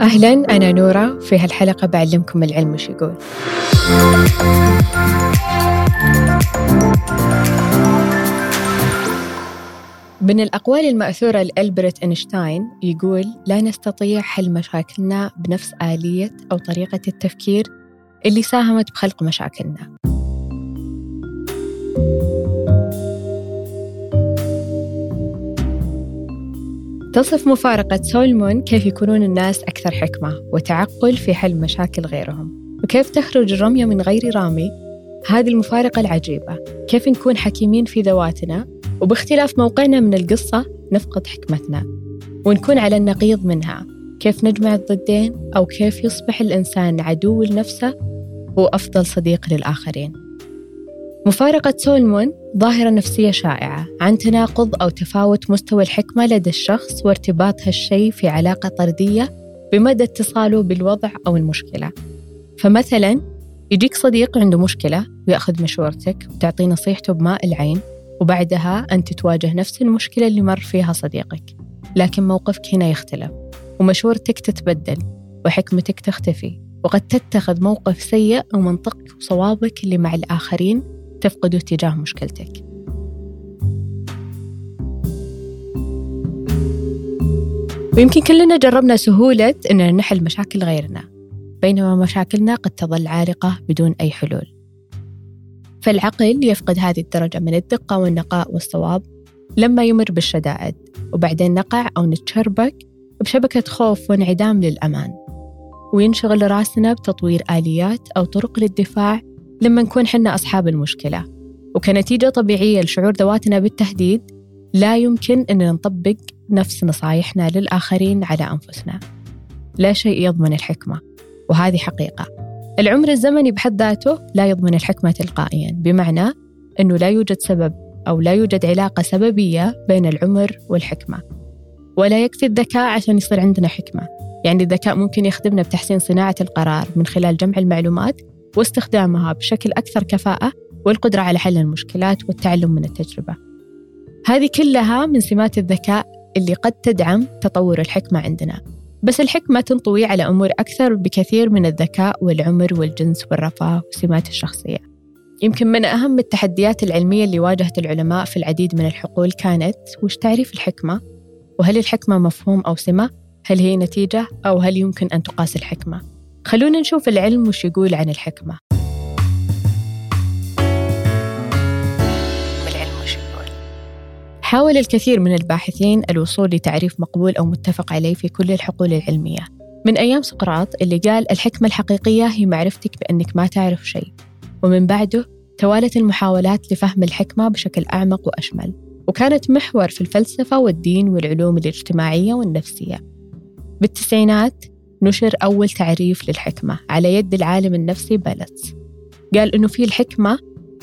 أهلا أنا نورة في هالحلقة بعلمكم العلم وش يقول. من الأقوال المأثورة لألبرت إينشتاين يقول لا نستطيع حل مشاكلنا بنفس آلية أو طريقة التفكير اللي ساهمت بخلق مشاكلنا. تصف مفارقة سولمون كيف يكونون الناس أكثر حكمة وتعقل في حل مشاكل غيرهم. وكيف تخرج الرمية من غير رامي؟ هذه المفارقة العجيبة. كيف نكون حكيمين في ذواتنا؟ وباختلاف موقعنا من القصة نفقد حكمتنا. ونكون على النقيض منها. كيف نجمع الضدين؟ أو كيف يصبح الإنسان عدو لنفسه وأفضل صديق للآخرين. مفارقة سولمون ظاهرة نفسية شائعة عن تناقض أو تفاوت مستوى الحكمة لدى الشخص وارتباط هالشيء في علاقة طردية بمدى اتصاله بالوضع أو المشكلة. فمثلا يجيك صديق عنده مشكلة ويأخذ مشورتك وتعطيه نصيحته بماء العين وبعدها أنت تواجه نفس المشكلة اللي مر فيها صديقك. لكن موقفك هنا يختلف ومشورتك تتبدل وحكمتك تختفي وقد تتخذ موقف سيء ومنطقك وصوابك اللي مع الآخرين تفقده تجاه مشكلتك. ويمكن كلنا جربنا سهولة أننا نحل مشاكل غيرنا بينما مشاكلنا قد تظل عالقة بدون أي حلول. فالعقل يفقد هذه الدرجة من الدقة والنقاء والصواب لما يمر بالشدائد وبعدين نقع أو نتشربك بشبكة خوف وانعدام للأمان. وينشغل راسنا بتطوير آليات أو طرق للدفاع لما نكون حنا أصحاب المشكلة. وكنتيجة طبيعية لشعور ذواتنا بالتهديد لا يمكن أن نطبق نفس نصايحنا للآخرين على أنفسنا. لا شيء يضمن الحكمة وهذه حقيقة. العمر الزمني بحد ذاته لا يضمن الحكمة تلقائيا بمعنى أنه لا يوجد سبب أو لا يوجد علاقة سببية بين العمر والحكمة. ولا يكفي الذكاء عشان يصير عندنا حكمة. يعني الذكاء ممكن يخدمنا بتحسين صناعة القرار من خلال جمع المعلومات واستخدامها بشكل أكثر كفاءة والقدرة على حل المشكلات والتعلم من التجربة. هذه كلها من سمات الذكاء اللي قد تدعم تطور الحكمة عندنا. بس الحكمة تنطوي على أمور أكثر بكثير من الذكاء والعمر والجنس والرفاه وسمات الشخصية. يمكن من أهم التحديات العلمية اللي واجهت العلماء في العديد من الحقول كانت وش تعريف الحكمة؟ وهل الحكمة مفهوم أو سمة؟ هل هي نتيجة أو هل يمكن أن تقاس الحكمة؟ خلونا نشوف العلم وش يقول عن الحكمة. العلم وش يقول؟ حاول الكثير من الباحثين الوصول لتعريف مقبول أو متفق عليه في كل الحقول العلمية. من أيام سقراط اللي قال الحكمة الحقيقية هي معرفتك بأنك ما تعرف شيء. ومن بعده توالت المحاولات لفهم الحكمة بشكل أعمق وأشمل. وكانت محور في الفلسفة والدين والعلوم الاجتماعية والنفسية. بالتسعينات نشر أول تعريف للحكمة على يد العالم النفسي بالتس قال إنه في الحكمة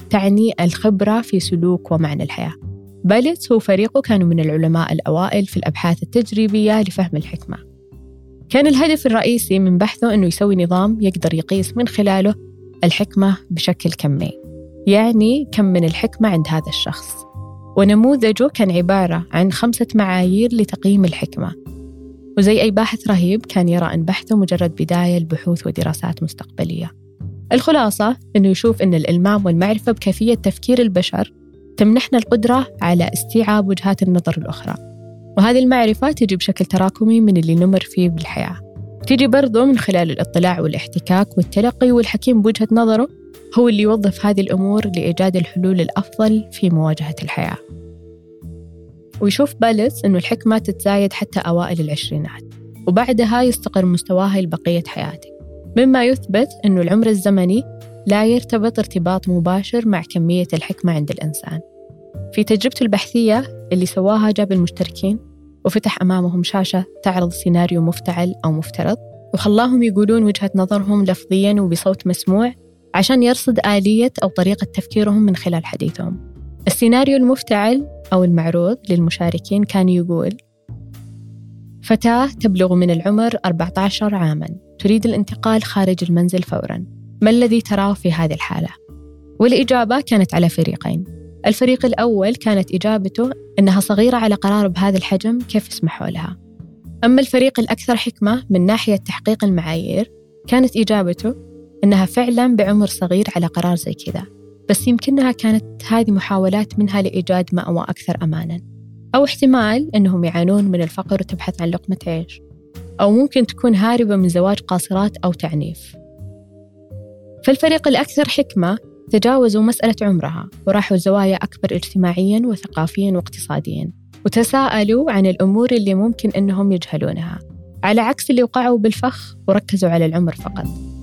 تعني الخبرة في سلوك ومعنى الحياة. بالتس وفريقه كانوا من العلماء الأوائل في الأبحاث التجريبية لفهم الحكمة. كان الهدف الرئيسي من بحثه أنه يسوي نظام يقدر يقيس من خلاله الحكمة بشكل كمي يعني كم من الحكمة عند هذا الشخص. ونموذجه كان عبارة عن خمسة معايير لتقييم الحكمة. وزي أي باحث رهيب كان يرى أن بحثه مجرد بداية لبحوث ودراسات مستقبلية. الخلاصة أنه يشوف أن الإلمام والمعرفة بكيفية تفكير البشر تمنحنا القدرة على استيعاب وجهات النظر الأخرى. وهذه المعرفة تجي بشكل تراكمي من اللي نمر فيه بالحياة. تيجي برضو من خلال الاطلاع والاحتكاك والتلقي والحكيم بوجهة نظره هو اللي يوظف هذه الأمور لإيجاد الحلول الأفضل في مواجهة الحياة. ويشوف باليتس أنه الحكمة تتزايد حتى أوائل العشرينات. وبعدها يستقر مستواها لبقية حياتك مما يثبت أنه العمر الزمني لا يرتبط ارتباط مباشر مع كمية الحكمة عند الإنسان. في تجربته البحثية اللي سواها جاب المشتركين وفتح أمامهم شاشة تعرض سيناريو مفتعل أو مفترض وخلاهم يقولون وجهة نظرهم لفظيا وبصوت مسموع عشان يرصد آلية أو طريقة تفكيرهم من خلال حديثهم. السيناريو المفتعل أو المعروض للمشاركين كان يقول فتاة تبلغ من العمر 14 عاماً تريد الانتقال خارج المنزل فوراً ما الذي تراه في هذه الحالة؟ والإجابة كانت على فريقين الفريق الأول كانت إجابته أنها صغيرة على قرار بهذا الحجم كيف يسمحوا لها؟ أما الفريق الأكثر حكمة من ناحية تحقيق المعايير كانت إجابته أنها فعلا بعمر صغير على قرار زي كذا بس يمكنها كانت هذه محاولات منها لإيجاد مأوى أكثر أمانا. أو احتمال أنهم يعانون من الفقر وتبحث عن لقمة عيش. أو ممكن تكون هاربة من زواج قاصرات أو تعنيف. فالفريق الأكثر حكمة تجاوزوا مسألة عمرها وراحوا زوايا أكبر اجتماعيا وثقافيا واقتصاديا وتساءلوا عن الأمور اللي ممكن أنهم يجهلونها. على عكس اللي وقعوا بالفخ وركزوا على العمر فقط.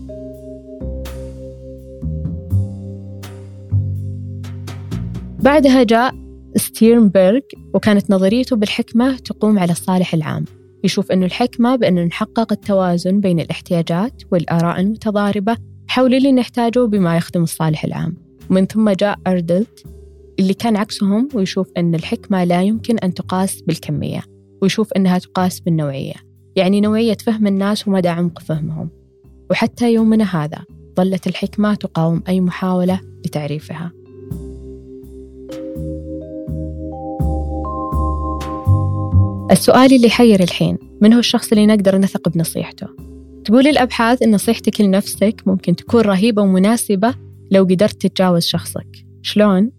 بعدها جاء ستيرنبرغ وكانت نظريته بالحكمة تقوم على الصالح العام. يشوف أنه الحكمة بأن نحقق التوازن بين الاحتياجات والآراء المتضاربة حول اللي نحتاجه بما يخدم الصالح العام. ومن ثم جاء أردلت اللي كان عكسهم ويشوف أن الحكمة لا يمكن أن تقاس بالكمية ويشوف أنها تقاس بالنوعية. يعني نوعية فهم الناس ومدى عمق فهمهم. وحتى يومنا هذا ظلت الحكمة تقاوم أي محاولة لتعريفها. السؤال اللي يحير الحين من هو الشخص اللي نقدر نثق بنصيحته؟ تقول الأبحاث أن نصيحتك لنفسك ممكن تكون رهيبة ومناسبة لو قدرت تتجاوز شخصك شلون؟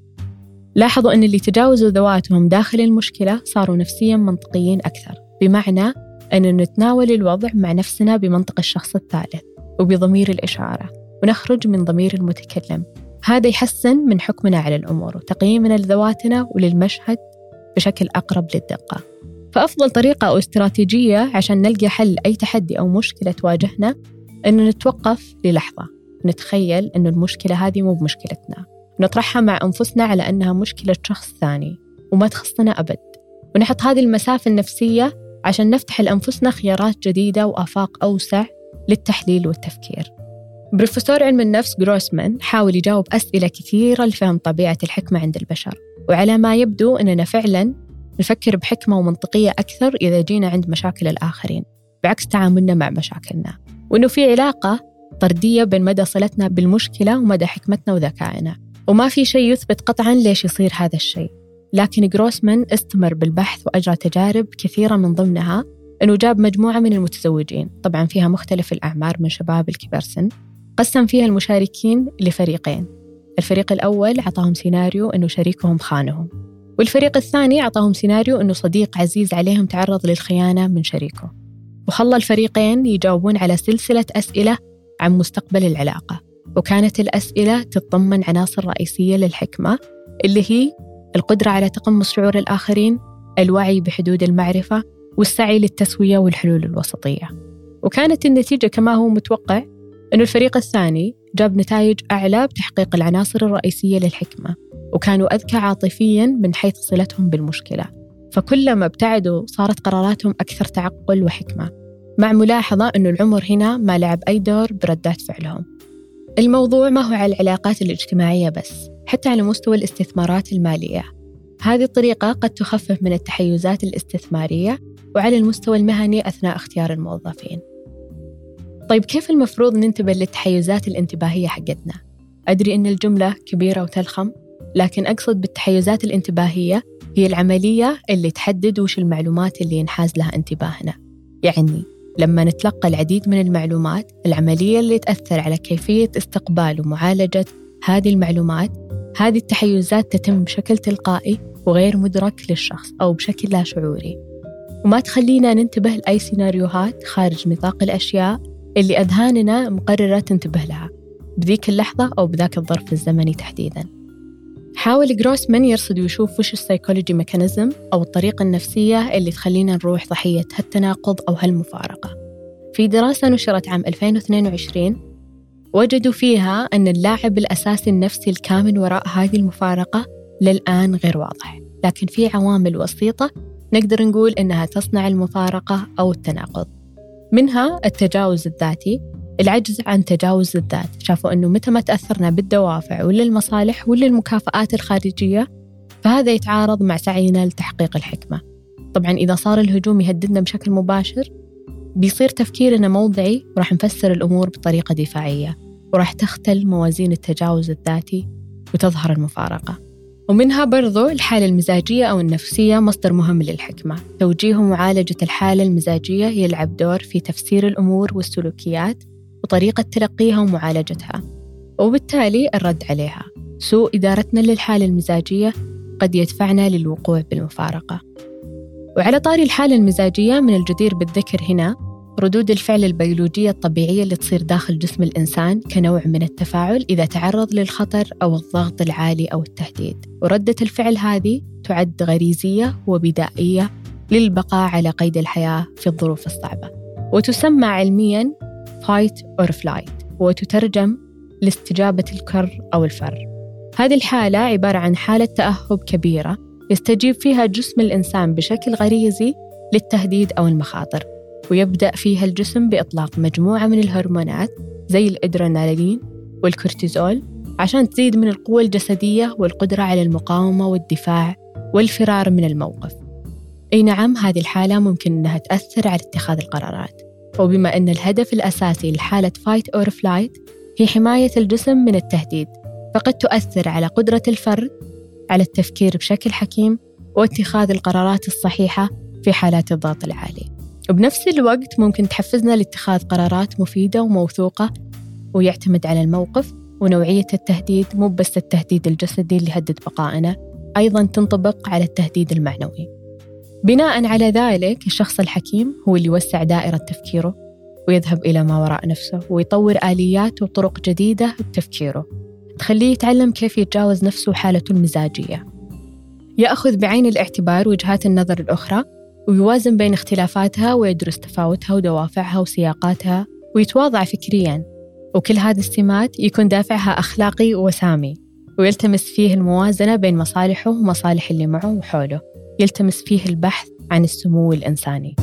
لاحظوا أن اللي تجاوزوا ذواتهم داخل المشكلة صاروا نفسيا منطقيين أكثر بمعنى أن نتناول الوضع مع نفسنا بمنطق الشخص الثالث وبضمير الإشارة ونخرج من ضمير المتكلم هذا يحسن من حكمنا على الأمور وتقييمنا لذواتنا وللمشهد بشكل أقرب للدقة فأفضل طريقة أو استراتيجية عشان نلقى حل أي تحدي أو مشكلة تواجهنا أنه نتوقف للحظة نتخيل أن المشكلة هذه مو بمشكلتنا نطرحها مع أنفسنا على أنها مشكلة شخص ثاني وما تخصنا أبد ونحط هذه المسافة النفسية عشان نفتح لأنفسنا خيارات جديدة وآفاق أوسع للتحليل والتفكير. بروفيسور علم النفس جروسمان حاول يجاوب أسئلة كثيرة لفهم طبيعة الحكمة عند البشر وعلى ما يبدو أننا فعلا نفكر بحكمة ومنطقية أكثر إذا جينا عند مشاكل الآخرين بعكس تعاملنا مع مشاكلنا. وأنه في علاقة طردية بين مدى صلتنا بالمشكلة ومدى حكمتنا وذكائنا. وما في شيء يثبت قطعا ليش يصير هذا الشيء. لكن جروسمان استمر بالبحث وأجرى تجارب كثيرة من ضمنها أنه جاب مجموعة من المتزوجين. طبعا فيها مختلف الأعمار من شباب الكبار سن. قسم فيها المشاركين لفريقين. الفريق الأول عطاهم سيناريو أنه شريكهم خانهم. والفريق الثاني أعطاهم سيناريو أنه صديق عزيز عليهم تعرض للخيانة من شريكه. وخلى الفريقين يجاوبون على سلسلة أسئلة عن مستقبل العلاقة وكانت الأسئلة تتضمن عناصر رئيسية للحكمة اللي هي القدرة على تقمص شعور الآخرين الوعي بحدود المعرفة والسعي للتسوية والحلول الوسطية. وكانت النتيجة كما هو متوقع أن الفريق الثاني جاب نتائج أعلى بتحقيق العناصر الرئيسية للحكمة. وكانوا أذكى عاطفيا من حيث صلتهم بالمشكلة. فكلما ابتعدوا صارت قراراتهم أكثر تعقل وحكمة مع ملاحظة أن العمر هنا ما لعب أي دور بردات فعلهم. الموضوع ما هو على العلاقات الاجتماعية بس حتى على مستوى الاستثمارات المالية. هذه الطريقة قد تخفف من التحيزات الاستثمارية وعلى المستوى المهني أثناء اختيار الموظفين. طيب كيف المفروض ننتبه للتحيزات الانتباهية حقتنا؟ أدري أن الجملة كبيرة وتلخم لكن أقصد بالتحيزات الانتباهية هي العملية اللي تحدد وش المعلومات اللي ينحاز لها انتباهنا. يعني لما نتلقى العديد من المعلومات العملية اللي تأثر على كيفية استقبال ومعالجة هذه المعلومات هذه التحيزات تتم بشكل تلقائي وغير مدرك للشخص أو بشكل لا شعوري. وما تخلينا ننتبه لأي سيناريوهات خارج نطاق الأشياء اللي أذهاننا مقررة تنتبه لها بذيك اللحظة أو بذاك الظرف الزمني تحديداً. حاول جروسمان يرصد ويشوف وش ال psychology mechanism أو الطريقة النفسية اللي تخلينا نروح ضحية هالتناقض أو هالمفارقة. في دراسة نشرت عام 2022 وجدوا فيها أن اللاعب الأساسي النفسي الكامن وراء هذه المفارقة للآن غير واضح. لكن في عوامل وسيطة نقدر نقول إنها تصنع المفارقة أو التناقض. منها التجاوز الذاتي العجز عن تجاوز الذات. شافوا أنه متى ما تأثرنا بالدوافع ولا المصالح ولا المكافآت الخارجية فهذا يتعارض مع سعينا لتحقيق الحكمة. طبعا إذا صار الهجوم يهددنا بشكل مباشر بيصير تفكيرنا موضعي وراح نفسر الأمور بطريقة دفاعية وراح تختل موازين التجاوز الذاتي وتظهر المفارقة. ومنها برضو الحالة المزاجية أو النفسية مصدر مهم للحكمة. توجيه ومعالجة الحالة المزاجية يلعب دور في تفسير الأمور والسلوكيات وطريقة تلقيها ومعالجتها وبالتالي الرد عليها. سوء إدارتنا للحالة المزاجية قد يدفعنا للوقوع بالمفارقة. وعلى طاري الحالة المزاجية من الجدير بالذكر هنا ردود الفعل البيولوجية الطبيعية اللي تصير داخل جسم الإنسان كنوع من التفاعل إذا تعرض للخطر أو الضغط العالي أو التهديد. وردة الفعل هذه تعد غريزية وبدائية للبقاء على قيد الحياة في الظروف الصعبة. وتسمى علمياً fight or flight وتترجم لاستجابة الكر أو الفر. هذه الحالة عبارة عن حالة تأهب كبيرة يستجيب فيها جسم الإنسان بشكل غريزي للتهديد أو المخاطر ويبدأ فيها الجسم بإطلاق مجموعة من الهرمونات زي الإدرينالين والكورتيزول عشان تزيد من القوة الجسدية والقدرة على المقاومة والدفاع والفرار من الموقف. أي نعم هذه الحالة ممكن أنها تأثر على اتخاذ القرارات. وبما أن الهدف الأساسي لحالة fight or flight هي حماية الجسم من التهديد فقد تؤثر على قدرة الفرد على التفكير بشكل حكيم واتخاذ القرارات الصحيحة في حالات الضغط العالي. وبنفس الوقت ممكن تحفزنا لاتخاذ قرارات مفيدة وموثوقة ويعتمد على الموقف ونوعية التهديد مو بس التهديد الجسدي اللي يهدد بقائنا أيضا تنطبق على التهديد المعنوي. بناء على ذلك الشخص الحكيم هو اللي يوسع دائرة تفكيره ويذهب إلى ما وراء نفسه ويطور آليات وطرق جديدة بتفكيره. تخليه يتعلم كيف يتجاوز نفسه وحالته المزاجية يأخذ بعين الاعتبار وجهات النظر الأخرى ويوازن بين اختلافاتها ويدرس تفاوتها ودوافعها وسياقاتها ويتواضع فكريا. وكل هذه السمات يكون دافعها أخلاقي وسامي ويلتمس فيه الموازنة بين مصالحه ومصالح اللي معه وحوله. يلتمس فيه البحث عن السمو الإنساني.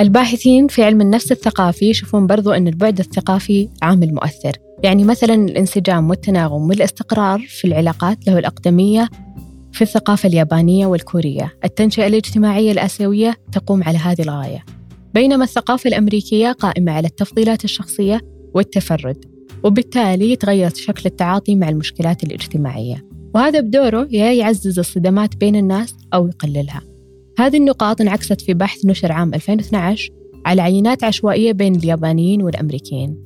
الباحثين في علم النفس الثقافي يشوفون برضو أن البعد الثقافي عامل مؤثر. يعني مثلا الانسجام والتناغم والاستقرار في العلاقات له الأقدمية في الثقافة اليابانية والكورية. التنشئة الاجتماعية الآسيوية تقوم على هذه الغاية. بينما الثقافة الأمريكية قائمة على التفضيلات الشخصية والتفرد. وبالتالي يتغير شكل التعاطي مع المشكلات الاجتماعية. وهذا بدوره يا يعزز الصدمات بين الناس أو يقللها. هذه النقاط انعكست في بحث نشر عام 2012 على عينات عشوائية بين اليابانيين والأمريكيين.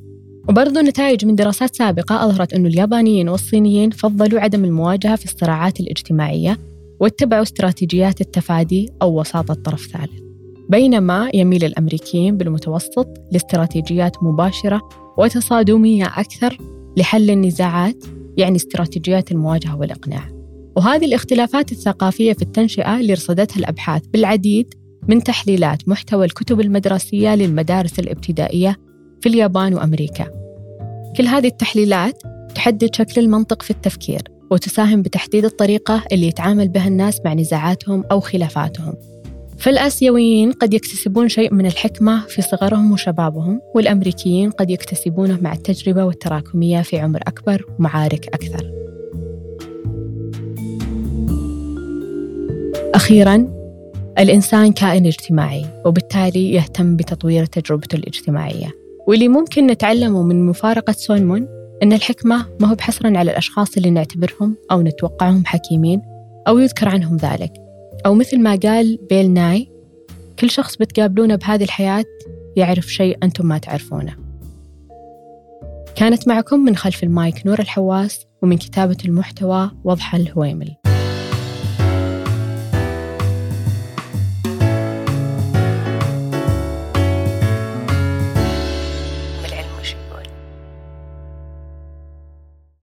وبرضو نتائج من دراسات سابقة أظهرت أن اليابانيين والصينيين فضلوا عدم المواجهة في الصراعات الاجتماعية واتبعوا استراتيجيات التفادي أو وساطة طرف ثالث. بينما يميل الأمريكيين بالمتوسط لاستراتيجيات مباشرة وتصادمية أكثر لحل النزاعات يعني استراتيجيات المواجهة والإقناع. وهذه الاختلافات الثقافية في التنشئة اللي رصدتها الأبحاث بالعديد من تحليلات محتوى الكتب المدرسية للمدارس الابتدائية في اليابان وأمريكا. كل هذه التحليلات تحدد شكل المنطق في التفكير وتساهم بتحديد الطريقة اللي يتعامل بها الناس مع نزاعاتهم أو خلافاتهم. فالآسيويين قد يكتسبون شيء من الحكمة في صغرهم وشبابهم والأمريكيين قد يكتسبونه مع التجربة والتراكمية في عمر أكبر ومعارك أكثر. أخيراً الإنسان كائن اجتماعي وبالتالي يهتم بتطوير تجربته الاجتماعية. واللي ممكن نتعلمه من مفارقة سولمون أن الحكمة ما هو بحصرا على الأشخاص اللي نعتبرهم أو نتوقعهم حكيمين أو يذكر عنهم ذلك. أو مثل ما قال بيل ناي كل شخص بتقابلونه بهذه الحياة يعرف شيء أنتم ما تعرفونه. كانت معكم من خلف المايك نور الحواس ومن كتابة المحتوى وضحى الهويمل.